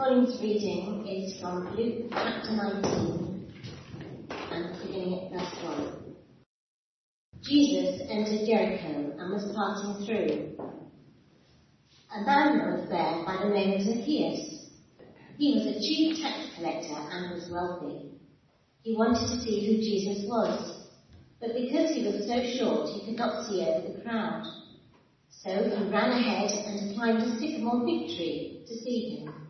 morning's reading is from Luke chapter 19 and beginning at verse 1. Jesus entered Jericho and was passing through. A man was there by the name of Zacchaeus. He was a chief tax collector and was wealthy. He wanted to see who Jesus was, but because he was so short, he could not see over the crowd. So he ran ahead and climbed a sycamore fig tree to see him,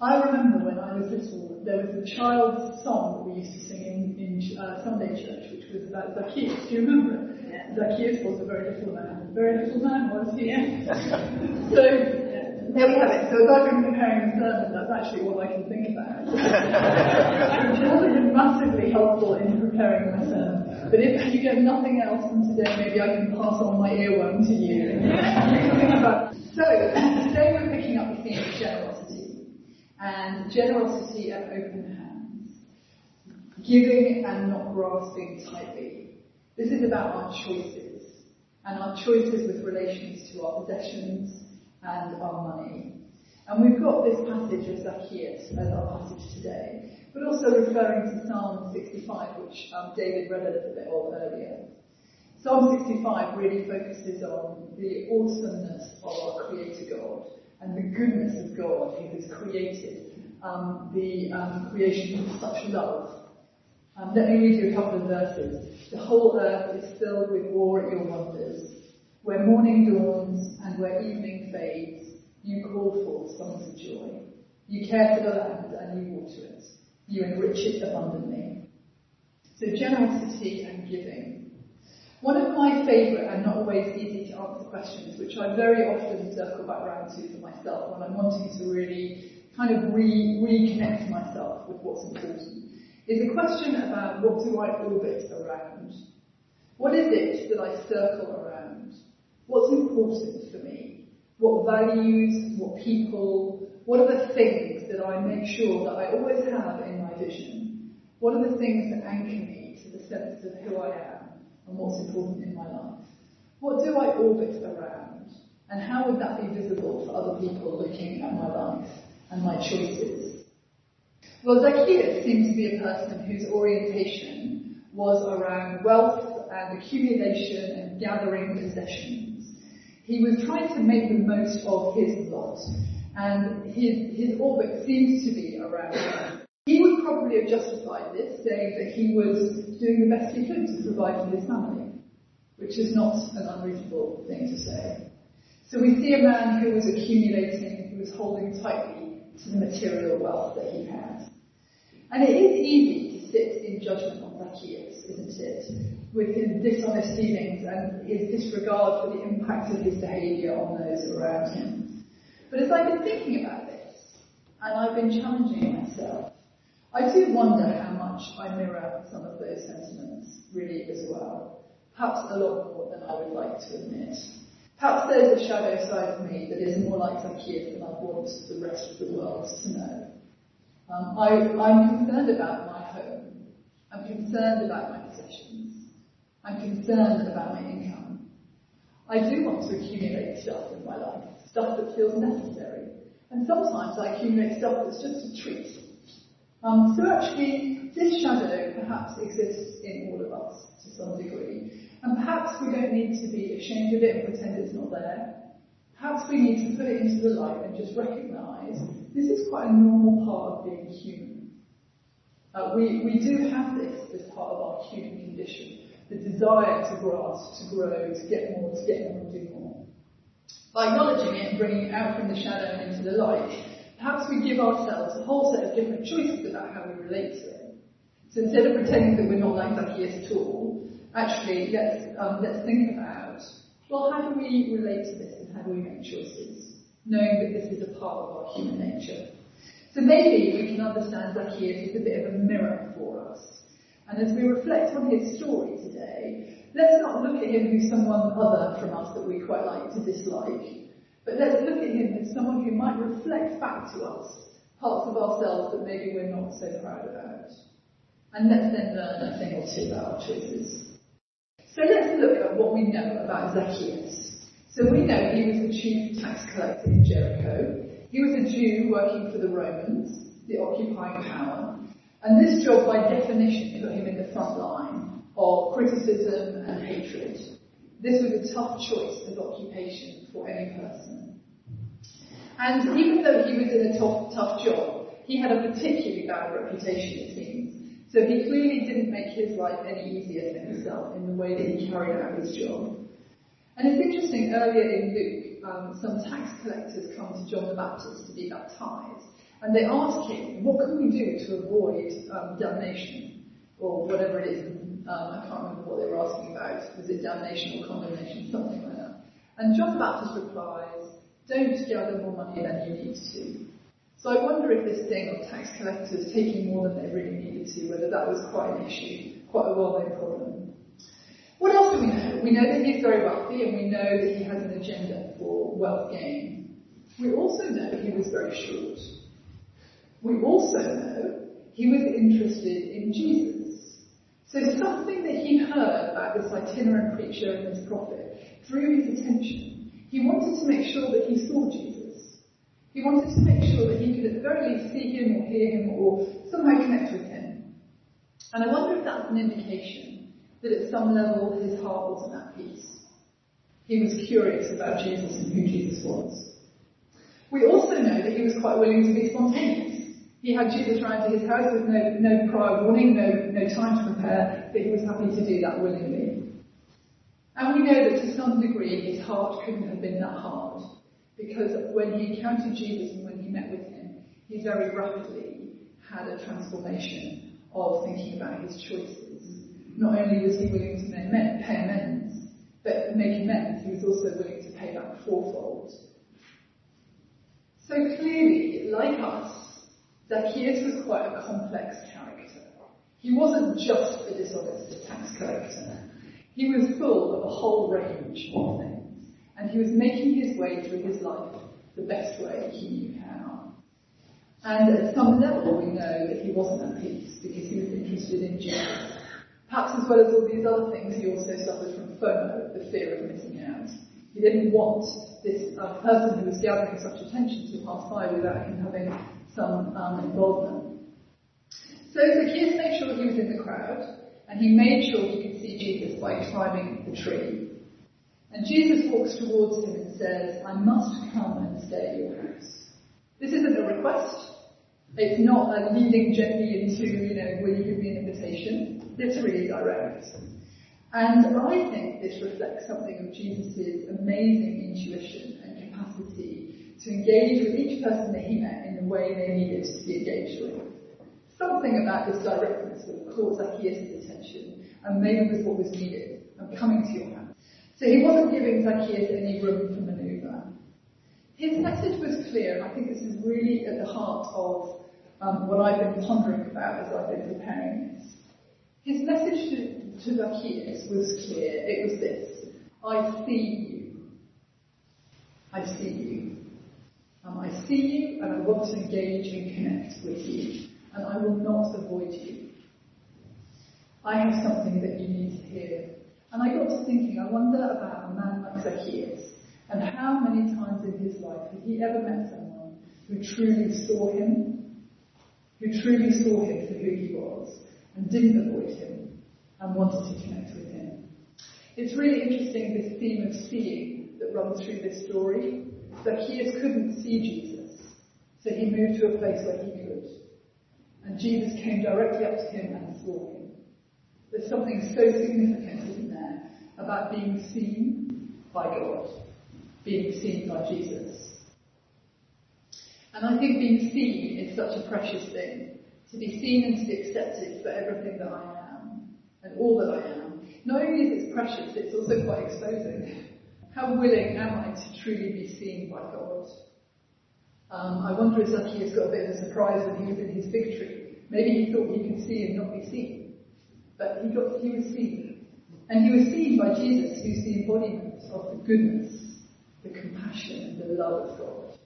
I remember when I was little, there was a child's song that we used to sing in, in uh, Sunday church, which was about Zacchaeus. Do you remember it? Yeah. Zacchaeus was a very little man. Very little man was he? so there we have it. So as I've been preparing the sermon, that's actually all I can think about. Which hasn't been massively helpful in preparing my sermon. But if you get nothing else from today, maybe I can pass on my earworm to you. so today we're picking up the theme of generosity and generosity and open hands, giving and not grasping tightly. This is about our choices and our choices with relations to our possessions and our money. And we've got this passage of Zacchaeus as our passage today, but also referring to Psalm 65, which um, David read a little bit of earlier. Psalm 65 really focuses on the awesomeness of our Creator God and the goodness of God who has created um, the um, creation with such love. Um, let me read you a couple of verses. The whole earth is filled with awe at your wonders. Where morning dawns and where evening fades, you call forth songs of joy. You care for the land and you water it. You enrich it abundantly. So generosity and giving one of my favourite and not always easy answer questions, which I very often circle back around to for myself when I'm wanting to really kind of re- reconnect myself with what's important, is a question about what do I orbit around? What is it that I circle around? What's important for me? What values, what people, what are the things that I make sure that I always have in my vision? What are the things that anchor me to the sense of who I am? and what's important in my life? What do I orbit around? And how would that be visible for other people looking at my life and my choices? Well, Zacchaeus seems to be a person whose orientation was around wealth and accumulation and gathering possessions. He was trying to make the most of his lot, and his, his orbit seems to be around that. he would probably have justified this, saying that he was doing the best he could to provide for his family, which is not an unreasonable thing to say. So we see a man who was accumulating, who was holding tightly to the material wealth that he had. And it is easy to sit in judgment on Zacchaeus, isn't it? With his dishonest dealings and his disregard for the impact of his behaviour on those around him. But as I've been thinking about this, and I've been challenging myself, I do wonder how much I mirror some of those sentiments really as well. Perhaps a lot more than I would like to admit. Perhaps there's a shadow side of me that is more like Zacchaeus than I want the rest of the world to know. Um, I, I'm concerned about my home. I'm concerned about my possessions. I'm concerned about my income. I do want to accumulate stuff in my life, stuff that feels necessary. And sometimes I accumulate stuff that's just a treat um, so actually, this shadow perhaps exists in all of us to some degree. And perhaps we don't need to be ashamed of it and pretend it's not there. Perhaps we need to put it into the light and just recognize this is quite a normal part of being human. Uh, we, we do have this as part of our human condition. The desire to grasp, to grow, to get more, to get more, and do more. By acknowledging it and bringing it out from the shadow and into the light, perhaps we give ourselves a whole set of different choices about how we relate to it. So instead of pretending that we're not like Zacchaeus at all, actually let's, um, let's think about, well, how do we relate to this and how do we make choices? Knowing that this is a part of our human nature. So maybe we can understand Zacchaeus as a bit of a mirror for us. And as we reflect on his story today, let's not look at him as someone other from us that we quite like to dislike, but let's look at him as someone who might reflect back to us parts of ourselves that maybe we're not so proud about. And let's then learn a thing or two about our choices. So let's look at what we know about Zacchaeus. So we know he was the chief tax collector in Jericho. He was a Jew working for the Romans, the occupying power. And this job by definition put him in the front line of criticism and hatred. This was a tough choice of occupation for any person. And even though he was in a tough, tough job, he had a particularly bad reputation, it seems. So he clearly didn't make his life any easier for himself in the way that he carried out his job. And it's interesting, earlier in Luke, um, some tax collectors come to John the Baptist to be baptized. And they ask him, what can we do to avoid um, damnation? Or whatever it is. Um, I can't remember what they were asking about. Was it damnation or condemnation? Something like that. And John the Baptist replies, don't gather more money than you need to. So I wonder if this thing of tax collectors taking more than they really needed to, whether that was quite an issue, quite a well-known problem. What else do we know? We know that he's very wealthy and we know that he has an agenda for wealth gain. We also know he was very short. We also know he was interested in Jesus. So something that he heard about this itinerant preacher and this prophet drew his attention. He wanted to make sure that he saw Jesus. He wanted to make sure that he could at the very least see him or hear him or somehow connect with him. And I wonder if that's an indication that at some level his heart wasn't at peace. He was curious about Jesus and who Jesus was. We also know that he was quite willing to be spontaneous. He had Jesus round to his house with no, no prior warning, no, no time to prepare, but he was happy to do that willingly. And we know that to some degree his heart couldn't have been that hard, because when he encountered Jesus and when he met with him, he very rapidly had a transformation of thinking about his choices. Not only was he willing to pay amends, but make amends, he was also willing to pay back fourfold. So clearly, like us, Zacchaeus was quite a complex character. He wasn't just a dishonest tax collector. He was full of a whole range of things, and he was making his way through his life the best way he knew how. And at some level, we know that he wasn't at peace because he was interested in Jesus. Perhaps as well as all these other things, he also suffered from FOMO, the fear of missing out. He didn't want this uh, person who was gathering such attention to pass by without him having some um, involvement. So Zacchaeus made sure he was in the crowd, and he made sure he could see Jesus by climbing the tree. And Jesus walks towards him and says, I must come and stay at your house. This isn't a request. It's not a leading gently into, you know, will you give me an invitation? It's really direct. And I think this reflects something of Jesus' amazing intuition and capacity to engage with each person that he met in the way they needed to be engaged with. Something about this directness that caught Zacchaeus' attention and maybe was what was needed. I'm coming to your. So he wasn't giving Zacchaeus any room for maneuver. His message was clear, and I think this is really at the heart of um, what I've been pondering about as I've been preparing this. His message to, to Zacchaeus was clear. It was this. I see you. I see you. Um, I see you and I want to engage and connect with you. And I will not avoid you. I have something that you need to hear. And I got to thinking, I wonder and how many times in his life had he ever met someone who truly saw him, who truly saw him for who he was and didn't avoid him and wanted to connect with him. It's really interesting this theme of seeing that that runs through this story. Zacchaeus couldn't see Jesus, so he moved to a place where he could. And Jesus came directly up to him and saw him. There's something so significant, isn't there, about being seen by God, being seen by Jesus. And I think being seen is such a precious thing. To be seen and to be accepted for everything that I am and all that I am. Not only is it precious, it's also quite exposing. How willing am I to truly be seen by God? Um, I wonder if Zacchaeus got a bit of a surprise when he was in his fig tree. Maybe he thought he could see and not be seen. But he got he was seen. And he was seen by Jesus, who's the embodiment of the goodness, the compassion, and the love of God.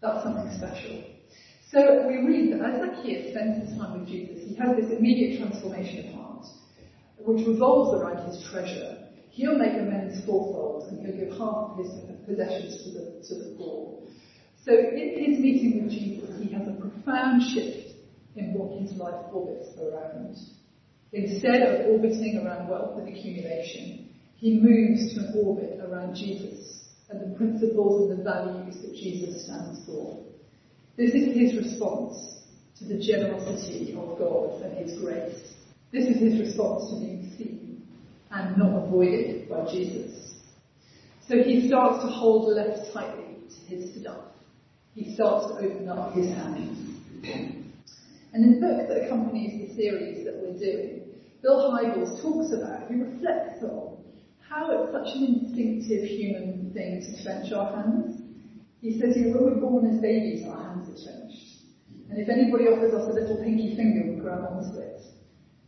That's something special. So we read that as Zacchaeus spends his time with Jesus, he has this immediate transformation of heart, which revolves around his treasure. He'll make amends fourfold and he'll give half of his possessions to the, to the poor. So in his meeting with Jesus, he has a profound shift in what his life orbits around. Instead of orbiting around wealth and accumulation, he moves to an orbit around Jesus and the principles and the values that Jesus stands for. This is his response to the generosity of God and his grace. This is his response to being seen and not avoided by Jesus. So he starts to hold less tightly to his stuff. He starts to open up his hands. And in the book that accompanies the series that we're doing, Bill Hybels talks about, he reflects on how it's such an instinctive human thing to clench our hands. He says, you know, when we're born as babies, our hands are clenched. And if anybody offers us a little pinky finger, we grab onto it.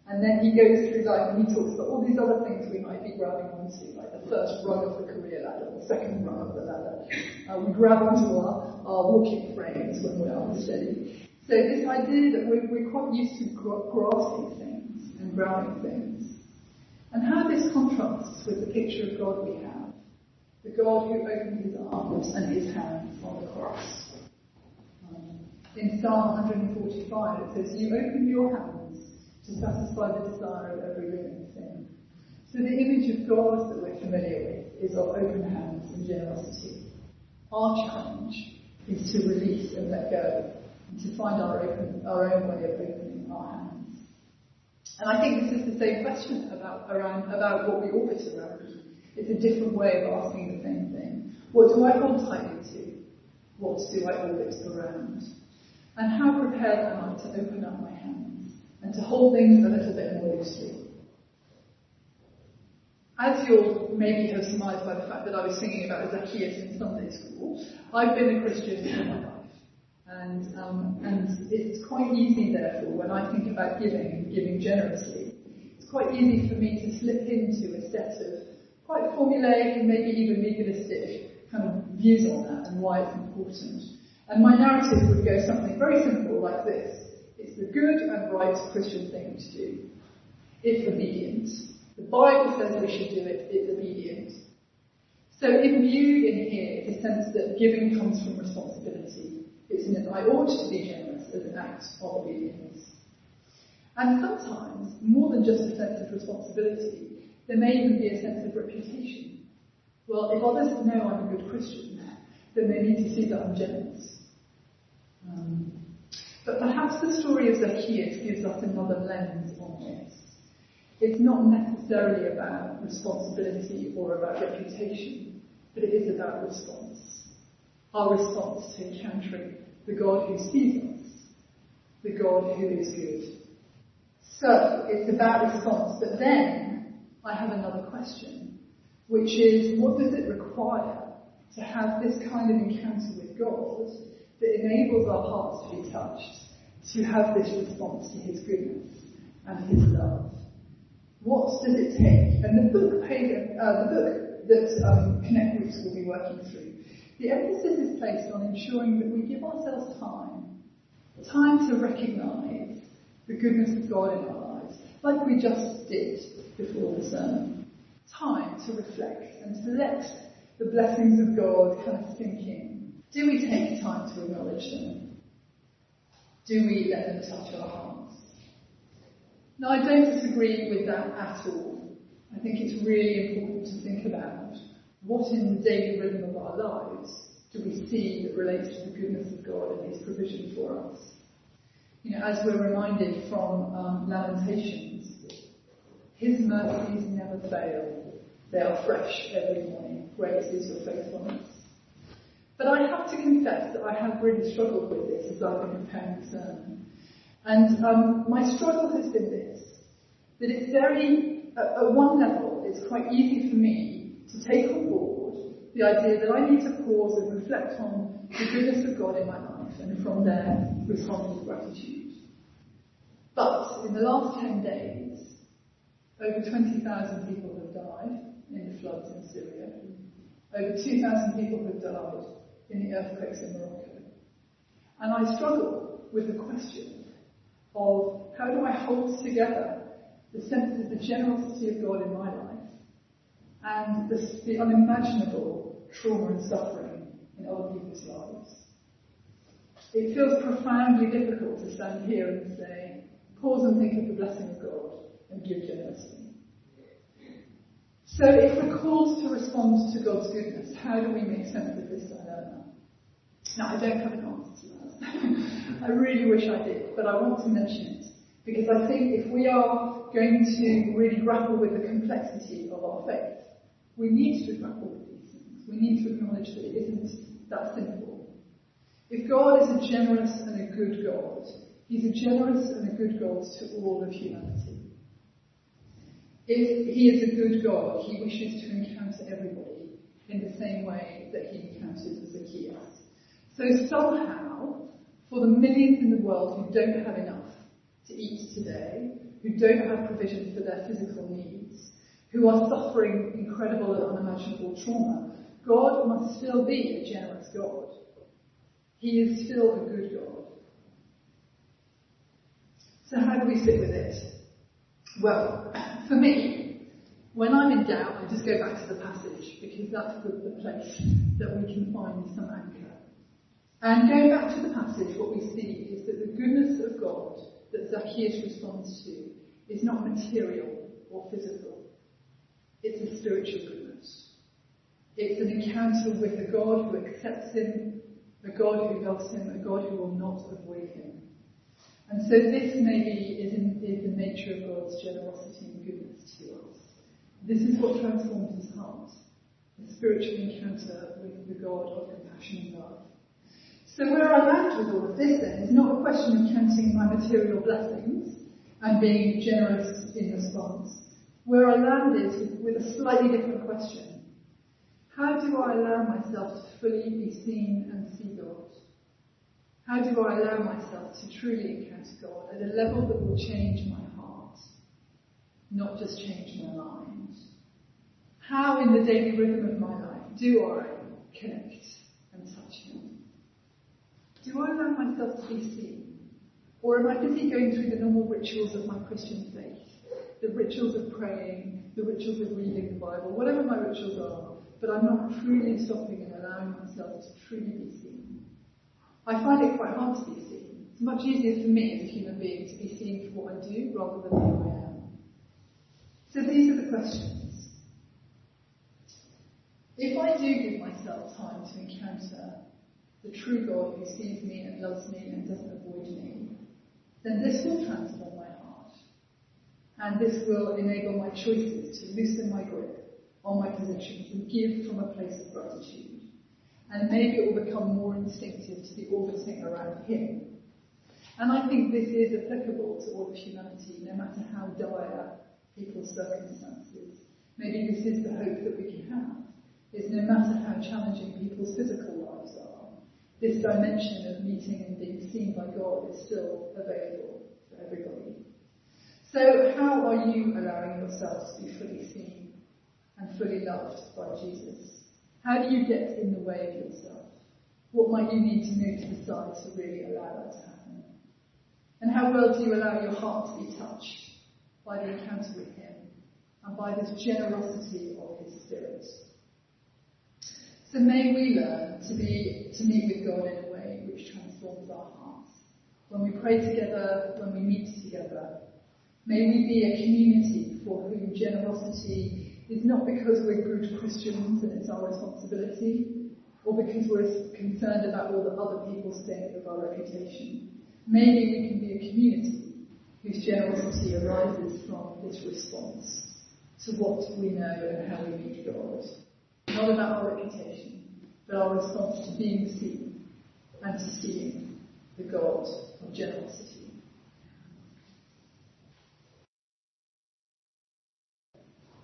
And then he goes through life and he talks about all these other things we might be grabbing onto, like the first rung of the career ladder, the second rung of the ladder. Uh, we grab onto our, our walking frames when we're unsteady. So this idea that we're, we're quite used to grasping things and grabbing things. And how this contrasts with the picture of God we have. The God who opened his arms and his hands on the cross. Um, in Psalm 145 it says, You open your hands to satisfy the desire of every living thing. So the image of God that we're familiar with is of open hands and generosity. Our challenge is to release and let go and to find our, open, our own way of opening our hands. And I think this is the same question about, around, about what we orbit around. It's a different way of asking the same thing. What do I hold tightly to? What do I orbit around? And how prepared am I to open up my hands and to hold things a little bit more loosely? As you'll maybe have surmised by the fact that I was singing about Zacchaeus in Sunday school, I've been a Christian my life. And, um, and it's quite easy, therefore, when I think about giving and giving generously, it's quite easy for me to slip into a set of quite formulaic and maybe even legalistic kind of views on that and why it's important. And my narrative would go something very simple like this. It's the good and right Christian thing to do. It's obedient. The Bible says we should do it, it's obedient. So view in here is a sense that giving comes from responsibility. It's that I ought to be generous as an act of obedience. And sometimes, more than just a sense of responsibility, there may even be a sense of reputation. Well, if others know I'm a good Christian, then they need to see that I'm generous. Um, but perhaps the story of Zacchaeus gives us another lens on this. It's not necessarily about responsibility or about reputation, but it is about response our response to encountering the God who sees us, the God who is good. So, it's about response, but then I have another question, which is what does it require to have this kind of encounter with God that enables our hearts to be touched, to have this response to His goodness and His love? What does it take? And the book, uh, the book that um, Connect Groups will be working through the emphasis is placed on ensuring that we give ourselves time, time to recognise the goodness of God in our lives, like we just did before the sermon. Time to reflect and to let the blessings of God kind of sink in. Do we take time to acknowledge them? Do we let them touch our hearts? Now, I don't disagree with that at all. I think it's really important to think about What in the daily rhythm of our lives do we see that relates to the goodness of God and His provision for us? You know, as we're reminded from um, Lamentations, His mercies never fail. They are fresh every morning. Great is your faithfulness. But I have to confess that I have really struggled with this as I've been preparing the sermon. And um, my struggle has been this, that it's very, at, at one level, it's quite easy for me to take on board the idea that I need to pause and reflect on the goodness of God in my life and from there respond with gratitude. But in the last 10 days, over 20,000 people have died in the floods in Syria. Over 2,000 people have died in the earthquakes in Morocco. And I struggle with the question of how do I hold together the sense of the generosity of God in my life and the, the unimaginable trauma and suffering in other people's lives. It feels profoundly difficult to stand here and say, pause and think of the blessing of God and give generously. So if we're called to respond to God's goodness, how do we make sense of this dilemma? Now, I don't have an answer to that. I really wish I did, but I want to mention it because I think if we are going to really grapple with the complexity of our faith, we need to with these things. We need to acknowledge that it isn't that simple. If God is a generous and a good God, He's a generous and a good God to all of humanity. If He is a good God, He wishes to encounter everybody in the same way that He encountered Zacchaeus. So somehow, for the millions in the world who don't have enough to eat today, who don't have provision for their physical needs, who are suffering incredible and unimaginable trauma, God must still be a generous God. He is still a good God. So how do we sit with it? Well, for me, when I'm in doubt, I just go back to the passage because that's the, the place that we can find some anchor. And going back to the passage, what we see is that the goodness of God that Zacchaeus responds to is not material or physical. It's a spiritual goodness. It's an encounter with a God who accepts him, a God who loves him, a God who will not avoid him. And so this maybe is, in, is the nature of God's generosity and goodness to us. This is what transforms his heart. A spiritual encounter with the God of compassion and love. So where I land with all of this then is not a question of counting my material blessings and being generous in response. Where I land is with a slightly different question. How do I allow myself to fully be seen and see God? How do I allow myself to truly encounter God at a level that will change my heart, not just change my mind? How in the daily rhythm of my life do I connect and touch Him? Do I allow myself to be seen? Or am I busy going through the normal rituals of my Christian faith? The rituals of praying, the rituals of reading the Bible, whatever my rituals are, but I'm not truly stopping and allowing myself to truly be seen. I find it quite hard to be seen. It's much easier for me as a human being to be seen for what I do rather than who I am. So these are the questions. If I do give myself time to encounter the true God who sees me and loves me and doesn't avoid me, then this will transform. And this will enable my choices to loosen my grip on my possessions and give from a place of gratitude. And maybe it will become more instinctive to be orbiting around Him. And I think this is applicable to all of humanity, no matter how dire people's circumstances. Maybe this is the hope that we can have, is no matter how challenging people's physical lives are, this dimension of meeting and being seen by God is still available for everybody. So how are you allowing yourself to be fully seen and fully loved by Jesus? How do you get in the way of yourself? What might you need to move to the side to really allow that to happen? And how well do you allow your heart to be touched by the encounter with Him and by this generosity of His Spirit? So may we learn to be to meet with God in a way which transforms our hearts. When we pray together, when we meet together, may we be a community for whom generosity is not because we're good Christians and it's our responsibility, or because we're concerned about all the other people saying of our reputation. Maybe we can be a community whose generosity arises from this response to what we know and how we meet God. Not about our reputation, but our response to being seen and to seeing the God of generosity.